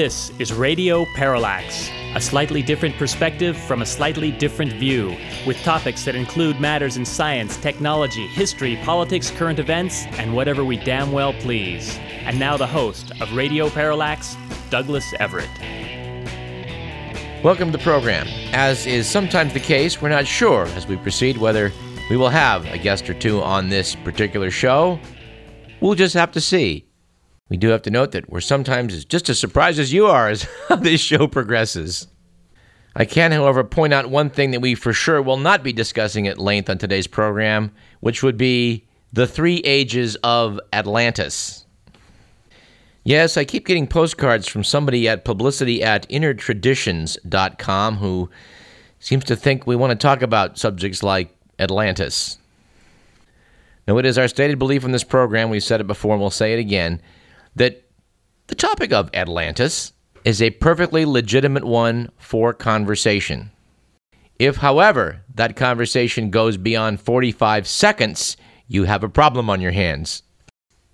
This is Radio Parallax, a slightly different perspective from a slightly different view, with topics that include matters in science, technology, history, politics, current events, and whatever we damn well please. And now the host of Radio Parallax, Douglas Everett. Welcome to the program. As is sometimes the case, we're not sure as we proceed whether we will have a guest or two on this particular show. We'll just have to see. We do have to note that we're sometimes just as surprised as you are as how this show progresses. I can, however, point out one thing that we for sure will not be discussing at length on today's program, which would be the three ages of Atlantis. Yes, I keep getting postcards from somebody at publicity at innertraditions.com who seems to think we want to talk about subjects like Atlantis. Now, it is our stated belief in this program, we've said it before and we'll say it again, that the topic of Atlantis is a perfectly legitimate one for conversation. If, however, that conversation goes beyond 45 seconds, you have a problem on your hands.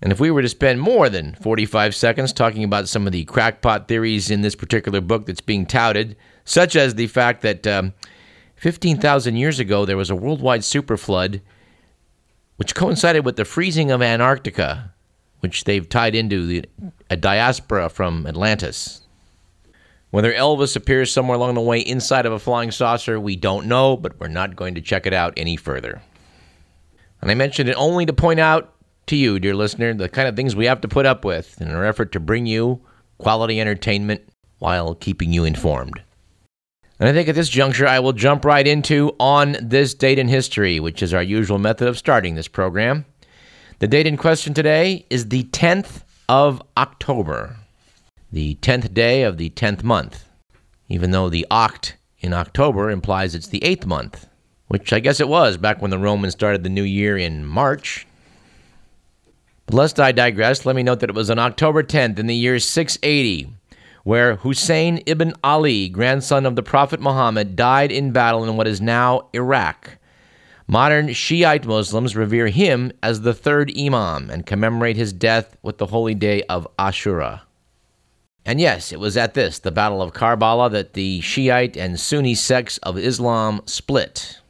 And if we were to spend more than 45 seconds talking about some of the crackpot theories in this particular book that's being touted, such as the fact that um, 15,000 years ago there was a worldwide superflood which coincided with the freezing of Antarctica, which they've tied into the, a diaspora from Atlantis. Whether Elvis appears somewhere along the way inside of a flying saucer, we don't know, but we're not going to check it out any further. And I mentioned it only to point out to you, dear listener, the kind of things we have to put up with in our effort to bring you quality entertainment while keeping you informed. And I think at this juncture, I will jump right into On This Date in History, which is our usual method of starting this program. The date in question today is the 10th of October, the 10th day of the 10th month, even though the oct in October implies it's the 8th month, which I guess it was back when the Romans started the new year in March. But lest I digress, let me note that it was on October 10th in the year 680 where Hussein ibn Ali, grandson of the Prophet Muhammad, died in battle in what is now Iraq. Modern Shiite Muslims revere him as the third Imam and commemorate his death with the holy day of Ashura. And yes, it was at this, the Battle of Karbala, that the Shiite and Sunni sects of Islam split.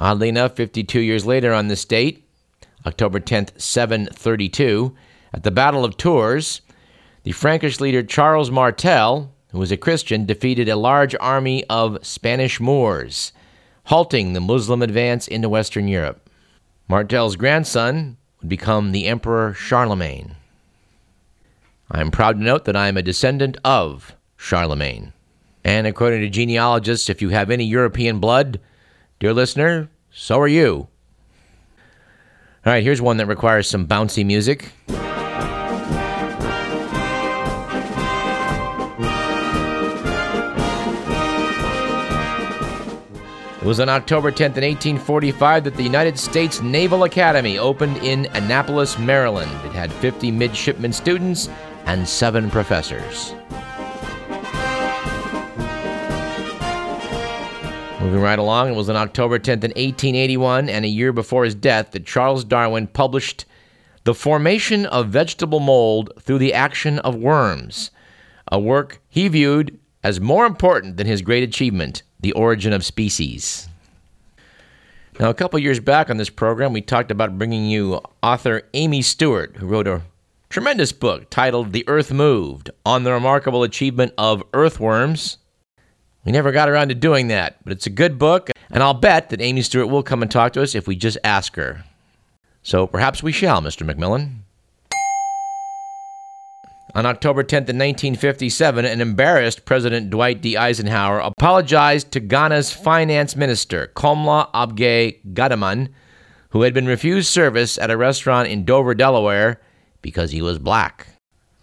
Oddly enough, 52 years later on this date, October 10th, 732, at the Battle of Tours, the Frankish leader Charles Martel, who was a Christian, defeated a large army of Spanish Moors halting the Muslim advance into Western Europe. Martel's grandson would become the Emperor Charlemagne. I am proud to note that I am a descendant of Charlemagne. And according to genealogists, if you have any European blood, dear listener, so are you. All right, here's one that requires some bouncy music. It was on October 10th, in 1845, that the United States Naval Academy opened in Annapolis, Maryland. It had 50 midshipmen students and seven professors. Moving right along, it was on October 10th, in 1881, and a year before his death, that Charles Darwin published The Formation of Vegetable Mold Through the Action of Worms, a work he viewed as more important than his great achievement, The Origin of Species. Now, a couple years back on this program, we talked about bringing you author Amy Stewart, who wrote a tremendous book titled The Earth Moved on the remarkable achievement of earthworms. We never got around to doing that, but it's a good book, and I'll bet that Amy Stewart will come and talk to us if we just ask her. So perhaps we shall, Mr. McMillan. On October 10th, 1957, an embarrassed President Dwight D. Eisenhower apologized to Ghana's finance minister, Komla Abge Gadaman, who had been refused service at a restaurant in Dover, Delaware, because he was black.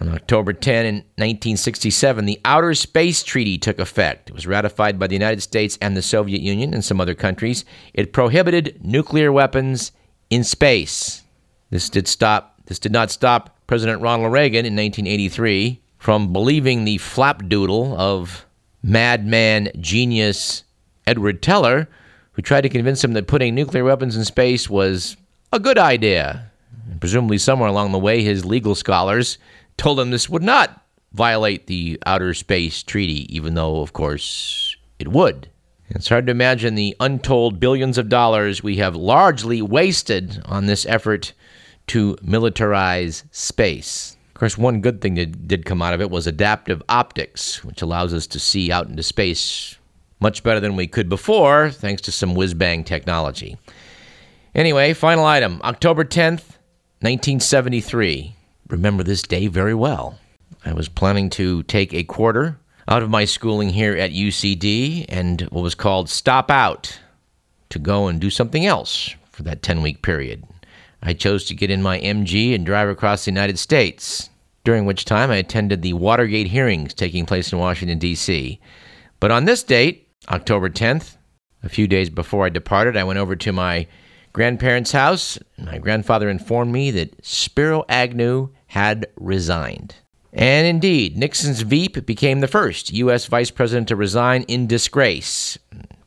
On October 10, 1967, the Outer Space Treaty took effect. It was ratified by the United States and the Soviet Union and some other countries. It prohibited nuclear weapons in space. This did stop this did not stop President Ronald Reagan in 1983 from believing the flapdoodle of madman genius Edward Teller, who tried to convince him that putting nuclear weapons in space was a good idea. And presumably, somewhere along the way, his legal scholars told him this would not violate the Outer Space Treaty, even though, of course, it would. It's hard to imagine the untold billions of dollars we have largely wasted on this effort to militarize space. Of course, one good thing that did come out of it was adaptive optics, which allows us to see out into space much better than we could before, thanks to some whiz bang technology. Anyway, final item October 10th, 1973. Remember this day very well. I was planning to take a quarter out of my schooling here at UCD and what was called stop out to go and do something else for that 10 week period. I chose to get in my MG and drive across the United States, during which time I attended the Watergate hearings taking place in Washington, D.C. But on this date, October 10th, a few days before I departed, I went over to my grandparents' house. My grandfather informed me that Spiro Agnew had resigned. And indeed, Nixon's Veep became the first U.S. vice president to resign in disgrace,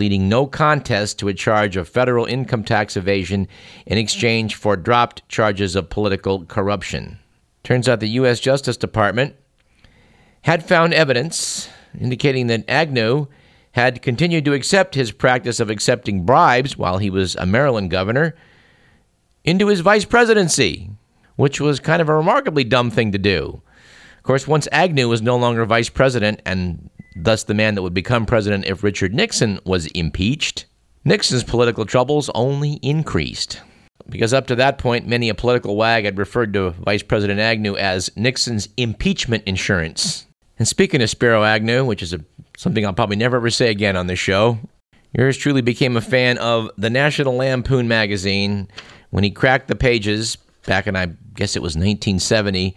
pleading no contest to a charge of federal income tax evasion in exchange for dropped charges of political corruption. Turns out the U.S. Justice Department had found evidence indicating that Agnew had continued to accept his practice of accepting bribes while he was a Maryland governor into his vice presidency, which was kind of a remarkably dumb thing to do. Of course, once Agnew was no longer vice president and thus the man that would become president if Richard Nixon was impeached, Nixon's political troubles only increased. Because up to that point, many a political wag had referred to Vice President Agnew as Nixon's impeachment insurance. And speaking of Spiro Agnew, which is a, something I'll probably never ever say again on this show, yours truly became a fan of the National Lampoon magazine when he cracked the pages back in, I guess it was 1970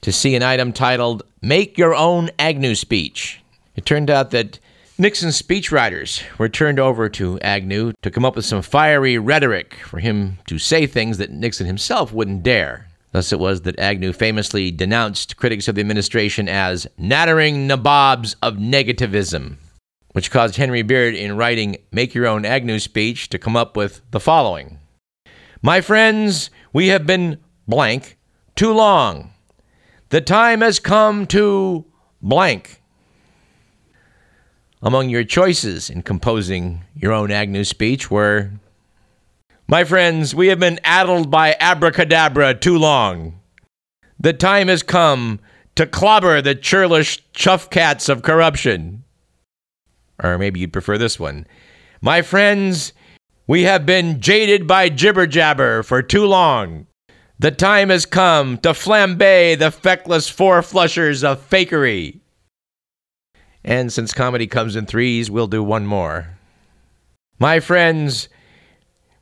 to see an item titled Make Your Own Agnew Speech. It turned out that Nixon's speechwriters were turned over to Agnew to come up with some fiery rhetoric for him to say things that Nixon himself wouldn't dare. Thus, it was that Agnew famously denounced critics of the administration as nattering nabobs of negativism, which caused Henry Beard, in writing Make Your Own Agnew speech, to come up with the following My friends, we have been blank too long. The time has come to blank. Among your choices in composing your own Agnew speech were My friends, we have been addled by abracadabra too long. The time has come to clobber the churlish chuffcats of corruption. Or maybe you'd prefer this one. My friends, we have been jaded by jibber jabber for too long. The time has come to flambe the feckless four flushers of fakery. And since comedy comes in threes, we'll do one more. My friends,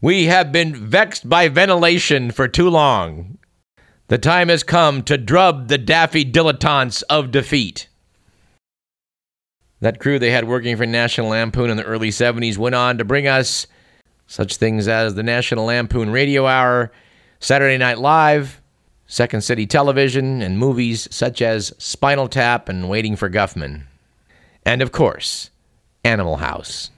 we have been vexed by ventilation for too long. The time has come to drub the daffy dilettantes of defeat. That crew they had working for National Lampoon in the early 70s went on to bring us such things as the National Lampoon Radio Hour Saturday Night Live, Second City Television, and movies such as Spinal Tap and Waiting for Guffman. And of course, Animal House.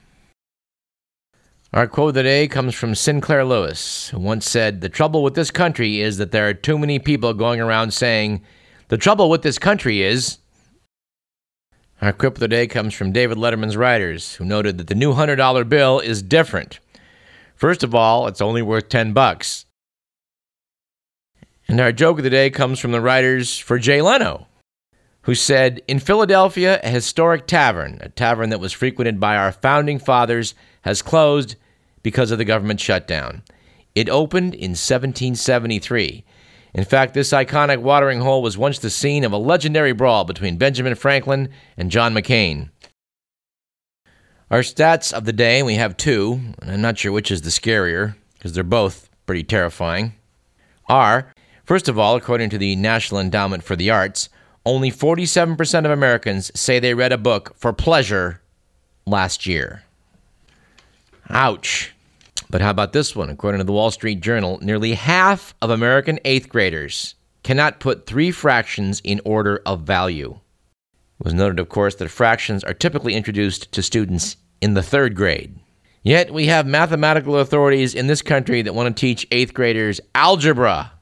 Our quote of the day comes from Sinclair Lewis, who once said, The trouble with this country is that there are too many people going around saying, The trouble with this country is. Our quip of the day comes from David Letterman's writers, who noted that the new $100 bill is different. First of all, it's only worth 10 bucks. And our joke of the day comes from the writers for Jay Leno, who said In Philadelphia, a historic tavern, a tavern that was frequented by our founding fathers, has closed because of the government shutdown. It opened in 1773. In fact, this iconic watering hole was once the scene of a legendary brawl between Benjamin Franklin and John McCain. Our stats of the day, we have two, and I'm not sure which is the scarier, because they're both pretty terrifying, are First of all, according to the National Endowment for the Arts, only 47% of Americans say they read a book for pleasure last year. Ouch. But how about this one? According to the Wall Street Journal, nearly half of American eighth graders cannot put three fractions in order of value. It was noted, of course, that fractions are typically introduced to students in the third grade. Yet we have mathematical authorities in this country that want to teach eighth graders algebra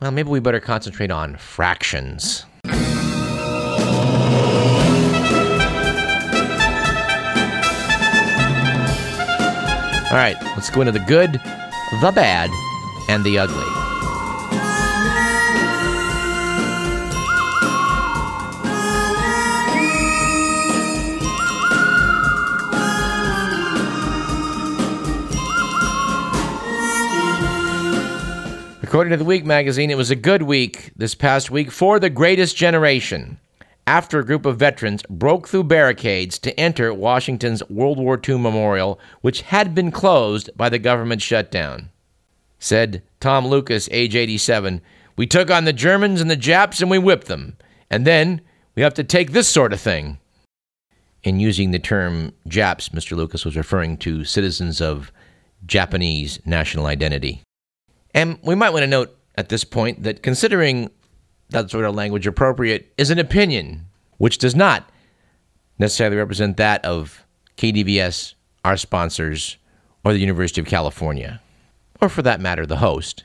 well, maybe we better concentrate on fractions. All right, let's go into the good, the bad, and the ugly. According to the Week magazine, it was a good week this past week for the greatest generation after a group of veterans broke through barricades to enter Washington's World War II memorial, which had been closed by the government shutdown. Said Tom Lucas, age 87, We took on the Germans and the Japs and we whipped them. And then we have to take this sort of thing. In using the term Japs, Mr. Lucas was referring to citizens of Japanese national identity. And we might want to note at this point that considering that sort of language appropriate is an opinion, which does not necessarily represent that of KDVS, our sponsors, or the University of California, or for that matter, the host.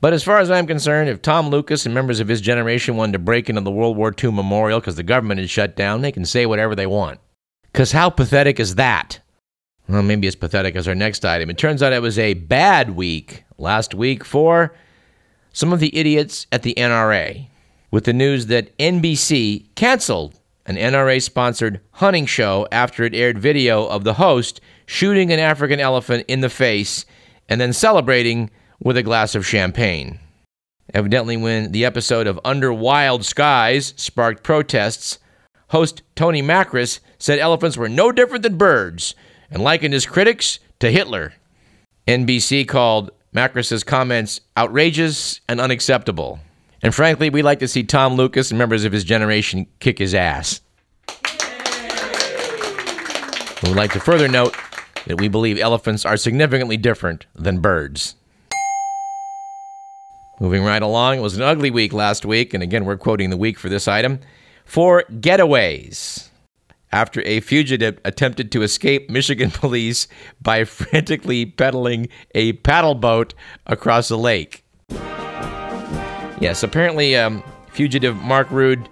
But as far as I'm concerned, if Tom Lucas and members of his generation wanted to break into the World War II memorial because the government is shut down, they can say whatever they want. Because how pathetic is that? Well, maybe as pathetic as our next item. It turns out it was a bad week last week for some of the idiots at the NRA with the news that NBC canceled an NRA sponsored hunting show after it aired video of the host shooting an African elephant in the face and then celebrating with a glass of champagne. Evidently, when the episode of Under Wild Skies sparked protests, host Tony Makris said elephants were no different than birds and likened his critics to Hitler. NBC called Makris's comments outrageous and unacceptable. And frankly, we like to see Tom Lucas and members of his generation kick his ass. We would like to further note that we believe elephants are significantly different than birds. Moving right along, it was an ugly week last week, and again, we're quoting the week for this item. For getaways. After a fugitive attempted to escape Michigan police by frantically pedaling a paddle boat across a lake. Yes, apparently, um, fugitive Mark Rude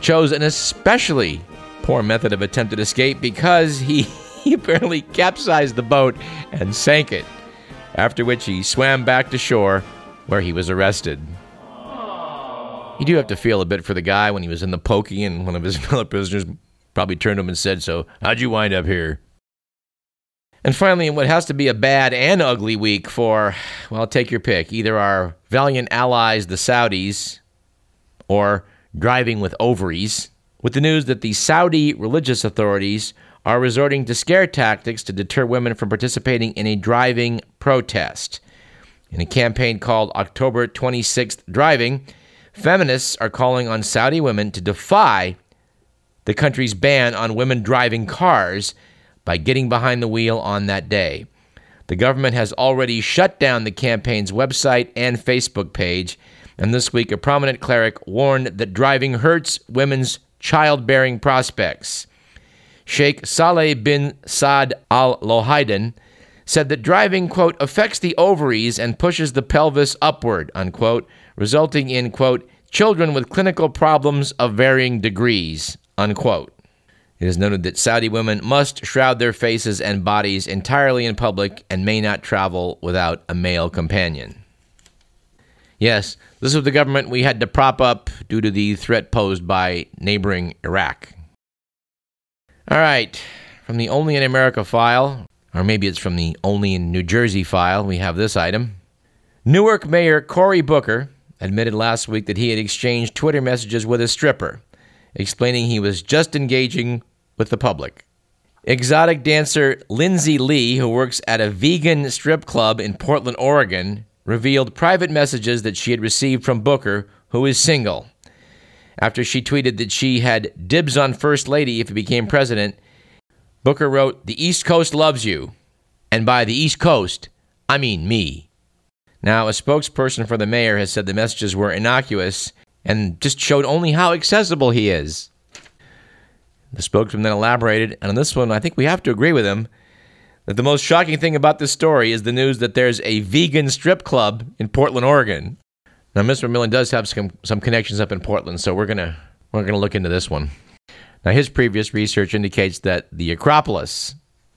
chose an especially poor method of attempted escape because he, he apparently capsized the boat and sank it, after which he swam back to shore where he was arrested. You do have to feel a bit for the guy when he was in the pokey and one of his fellow prisoners probably turned to him and said, So, how'd you wind up here? And finally, what has to be a bad and ugly week for, well, take your pick. Either our valiant allies, the Saudis, or driving with ovaries, with the news that the Saudi religious authorities are resorting to scare tactics to deter women from participating in a driving protest. In a campaign called October 26th Driving, feminists are calling on Saudi women to defy the country's ban on women driving cars by getting behind the wheel on that day. The government has already shut down the campaign's website and Facebook page, and this week a prominent cleric warned that driving hurts women's childbearing prospects. Sheikh Saleh bin Saad al Lohaidan said that driving, quote, affects the ovaries and pushes the pelvis upward, unquote, resulting in, quote, children with clinical problems of varying degrees, unquote. It is noted that Saudi women must shroud their faces and bodies entirely in public and may not travel without a male companion. Yes, this was the government we had to prop up due to the threat posed by neighboring Iraq. All right, from the Only in America file, or maybe it's from the Only in New Jersey file, we have this item. Newark Mayor Cory Booker admitted last week that he had exchanged Twitter messages with a stripper, explaining he was just engaging with the public. Exotic dancer Lynsie Lee, who works at a vegan strip club in Portland, Oregon, revealed private messages that she had received from Booker, who is single. After she tweeted that she had dibs on First Lady if he became president, Booker wrote, The East Coast loves you. And by the East Coast, I mean me. Now, a spokesperson for the mayor has said the messages were innocuous and just showed only how accessible he is. The spokesman then elaborated, and on this one, I think we have to agree with him that the most shocking thing about this story is the news that there's a vegan strip club in Portland, Oregon. Now, Mr. McMillan does have some, some connections up in Portland, so we're gonna we're gonna look into this one. Now, his previous research indicates that the Acropolis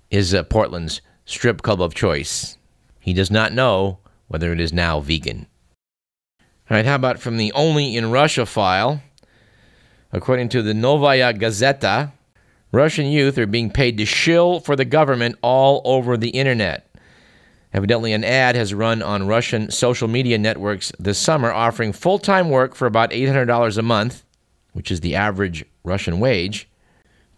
is uh, Portland's strip club of choice. He does not know whether it is now vegan. All right, how about from the Only in Russia file? According to the Novaya Gazeta, Russian youth are being paid to shill for the government all over the internet. Evidently, an ad has run on Russian social media networks this summer offering full time work for about $800 a month, which is the average Russian wage,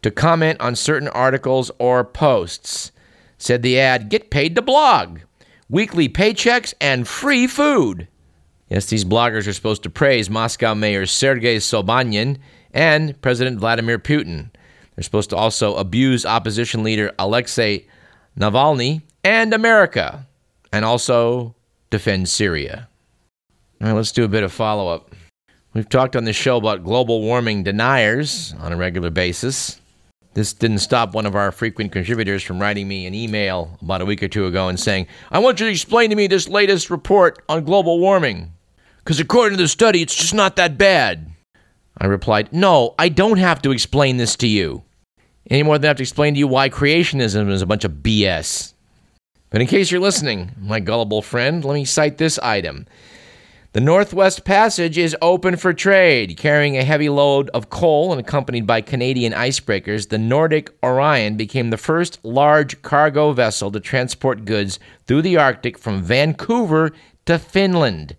to comment on certain articles or posts. Said the ad, get paid to blog, weekly paychecks, and free food. Yes, these bloggers are supposed to praise Moscow Mayor Sergei Sobyanin and President Vladimir Putin. They're supposed to also abuse opposition leader Alexei Navalny and America and also defend Syria. All right, let's do a bit of follow up. We've talked on this show about global warming deniers on a regular basis. This didn't stop one of our frequent contributors from writing me an email about a week or two ago and saying, I want you to explain to me this latest report on global warming. Because according to the study, it's just not that bad. I replied, No, I don't have to explain this to you. Any more than I have to explain to you why creationism is a bunch of BS. But in case you're listening, my gullible friend, let me cite this item. The Northwest Passage is open for trade. Carrying a heavy load of coal and accompanied by Canadian icebreakers, the Nordic Orion became the first large cargo vessel to transport goods through the Arctic from Vancouver to Finland.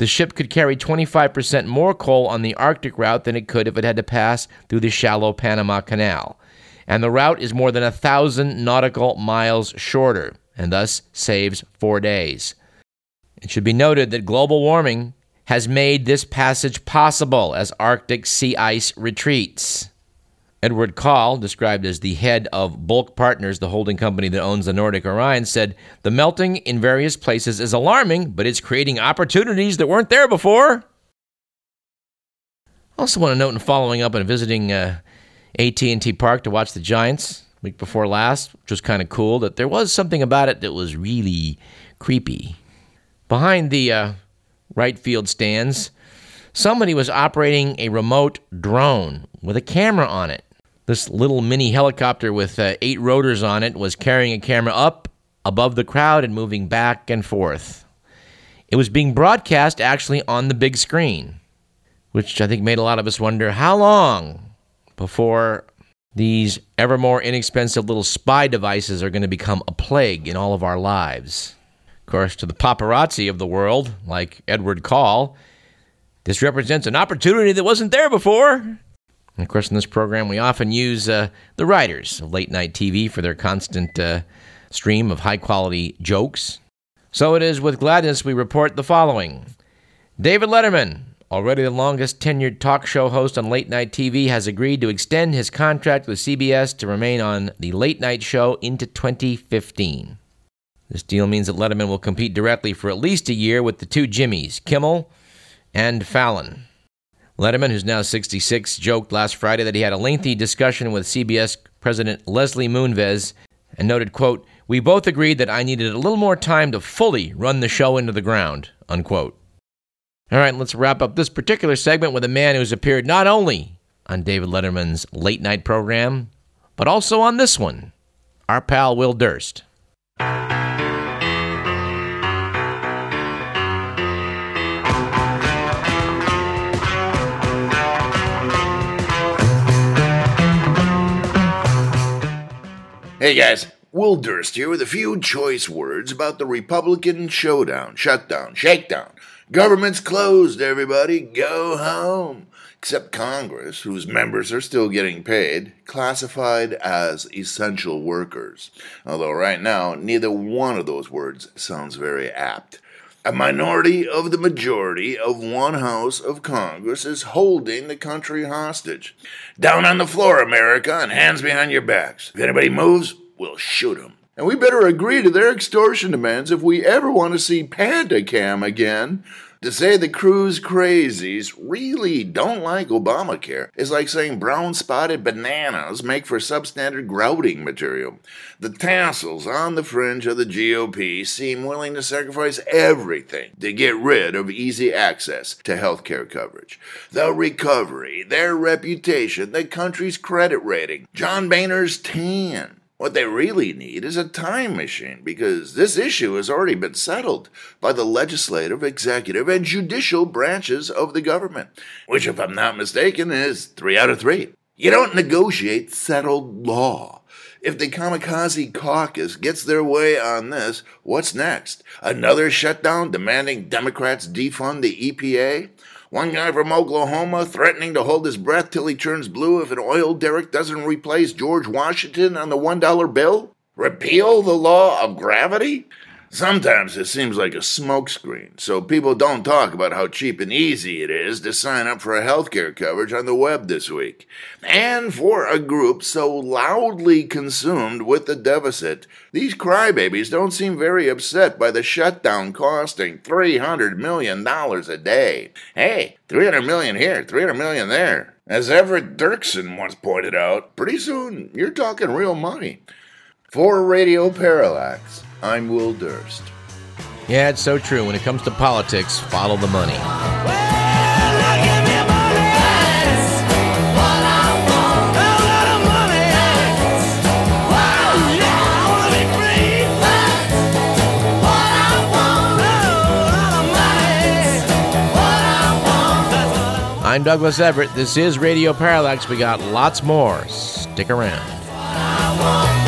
The ship could carry 25% more coal on the Arctic route than it could if it had to pass through the shallow Panama Canal. And the route is more than a thousand nautical miles shorter and thus saves four days. It should be noted that global warming has made this passage possible as Arctic sea ice retreats. Edward Call, described as the head of Bulk Partners, the holding company that owns the Nordic Orion, said the melting in various places is alarming, but it's creating opportunities that weren't there before. Also want to note in following up and visiting uh, AT&T Park to watch the Giants week before last, which was kind of cool, that there was something about it that was really creepy. Behind the uh, right field stands, somebody was operating a remote drone with a camera on it. This little mini helicopter with uh, eight rotors on it was carrying a camera up above the crowd and moving back and forth. It was being broadcast actually on the big screen, which I think made a lot of us wonder how long before these ever more inexpensive little spy devices are going to become a plague in all of our lives. Of course, to the paparazzi of the world, like Edward Call, this represents an opportunity that wasn't there before. And of course, in this program, we often use uh, the writers of late night TV for their constant uh, stream of high quality jokes. So it is with gladness we report the following David Letterman, already the longest tenured talk show host on late night TV, has agreed to extend his contract with CBS to remain on the late night show into 2015. This deal means that Letterman will compete directly for at least a year with the two Jimmys, Kimmel and Fallon. Letterman, who's now 66, joked last Friday that he had a lengthy discussion with CBS President Leslie Moonves and noted, quote, We both agreed that I needed a little more time to fully run the show into the ground, unquote. All right, let's wrap up this particular segment with a man who's appeared not only on David Letterman's late night program, but also on this one, our pal Will Durst. Hey guys, Will Durst here with a few choice words about the Republican showdown, shutdown, shakedown Government's closed, everybody. Go home. Except Congress, whose members are still getting paid, classified as essential workers. Although right now, neither one of those words sounds very apt. A minority of the majority of one house of Congress is holding the country hostage. Down on the floor, America, and hands behind your backs. If anybody moves, we'll shoot shoot 'em. And we better agree to their extortion demands if we ever want to see Panda Cam again. To say the Cruz crazies really don't like Obamacare is like saying brown spotted bananas make for substandard grouting material. The tassels on the fringe of the GOP seem willing to sacrifice everything to get rid of easy access to health care coverage. The recovery, their reputation, the country's credit rating, John Boehner's tan What they really need is a time machine because this issue has already been settled by the legislative, executive, and judicial branches of the government, which, if I'm not mistaken, is three out of three. You don't negotiate settled law. If the kamikaze caucus gets their way on this, what's next? Another shutdown demanding Democrats defund the EPA? One guy from Oklahoma threatening to hold his breath till he turns blue if an oil derrick doesn't replace George Washington on the $1 bill? Repeal the law of gravity? Sometimes it seems like a smokescreen, so people don't talk about how cheap and easy it is to sign up for healthcare coverage on the web this week. And for a group so loudly consumed with the deficit, these crybabies don't seem very upset by the shutdown costing $300 million a day. Hey, 300 million here, 300 million there. As Everett Dirksen once pointed out, pretty soon you're talking real money. For Radio Parallax, I'm Will Durst. Yeah, it's so true. When it comes to politics, follow the money. I'm Douglas Everett. This is Radio Parallax. We got lots more. Stick around.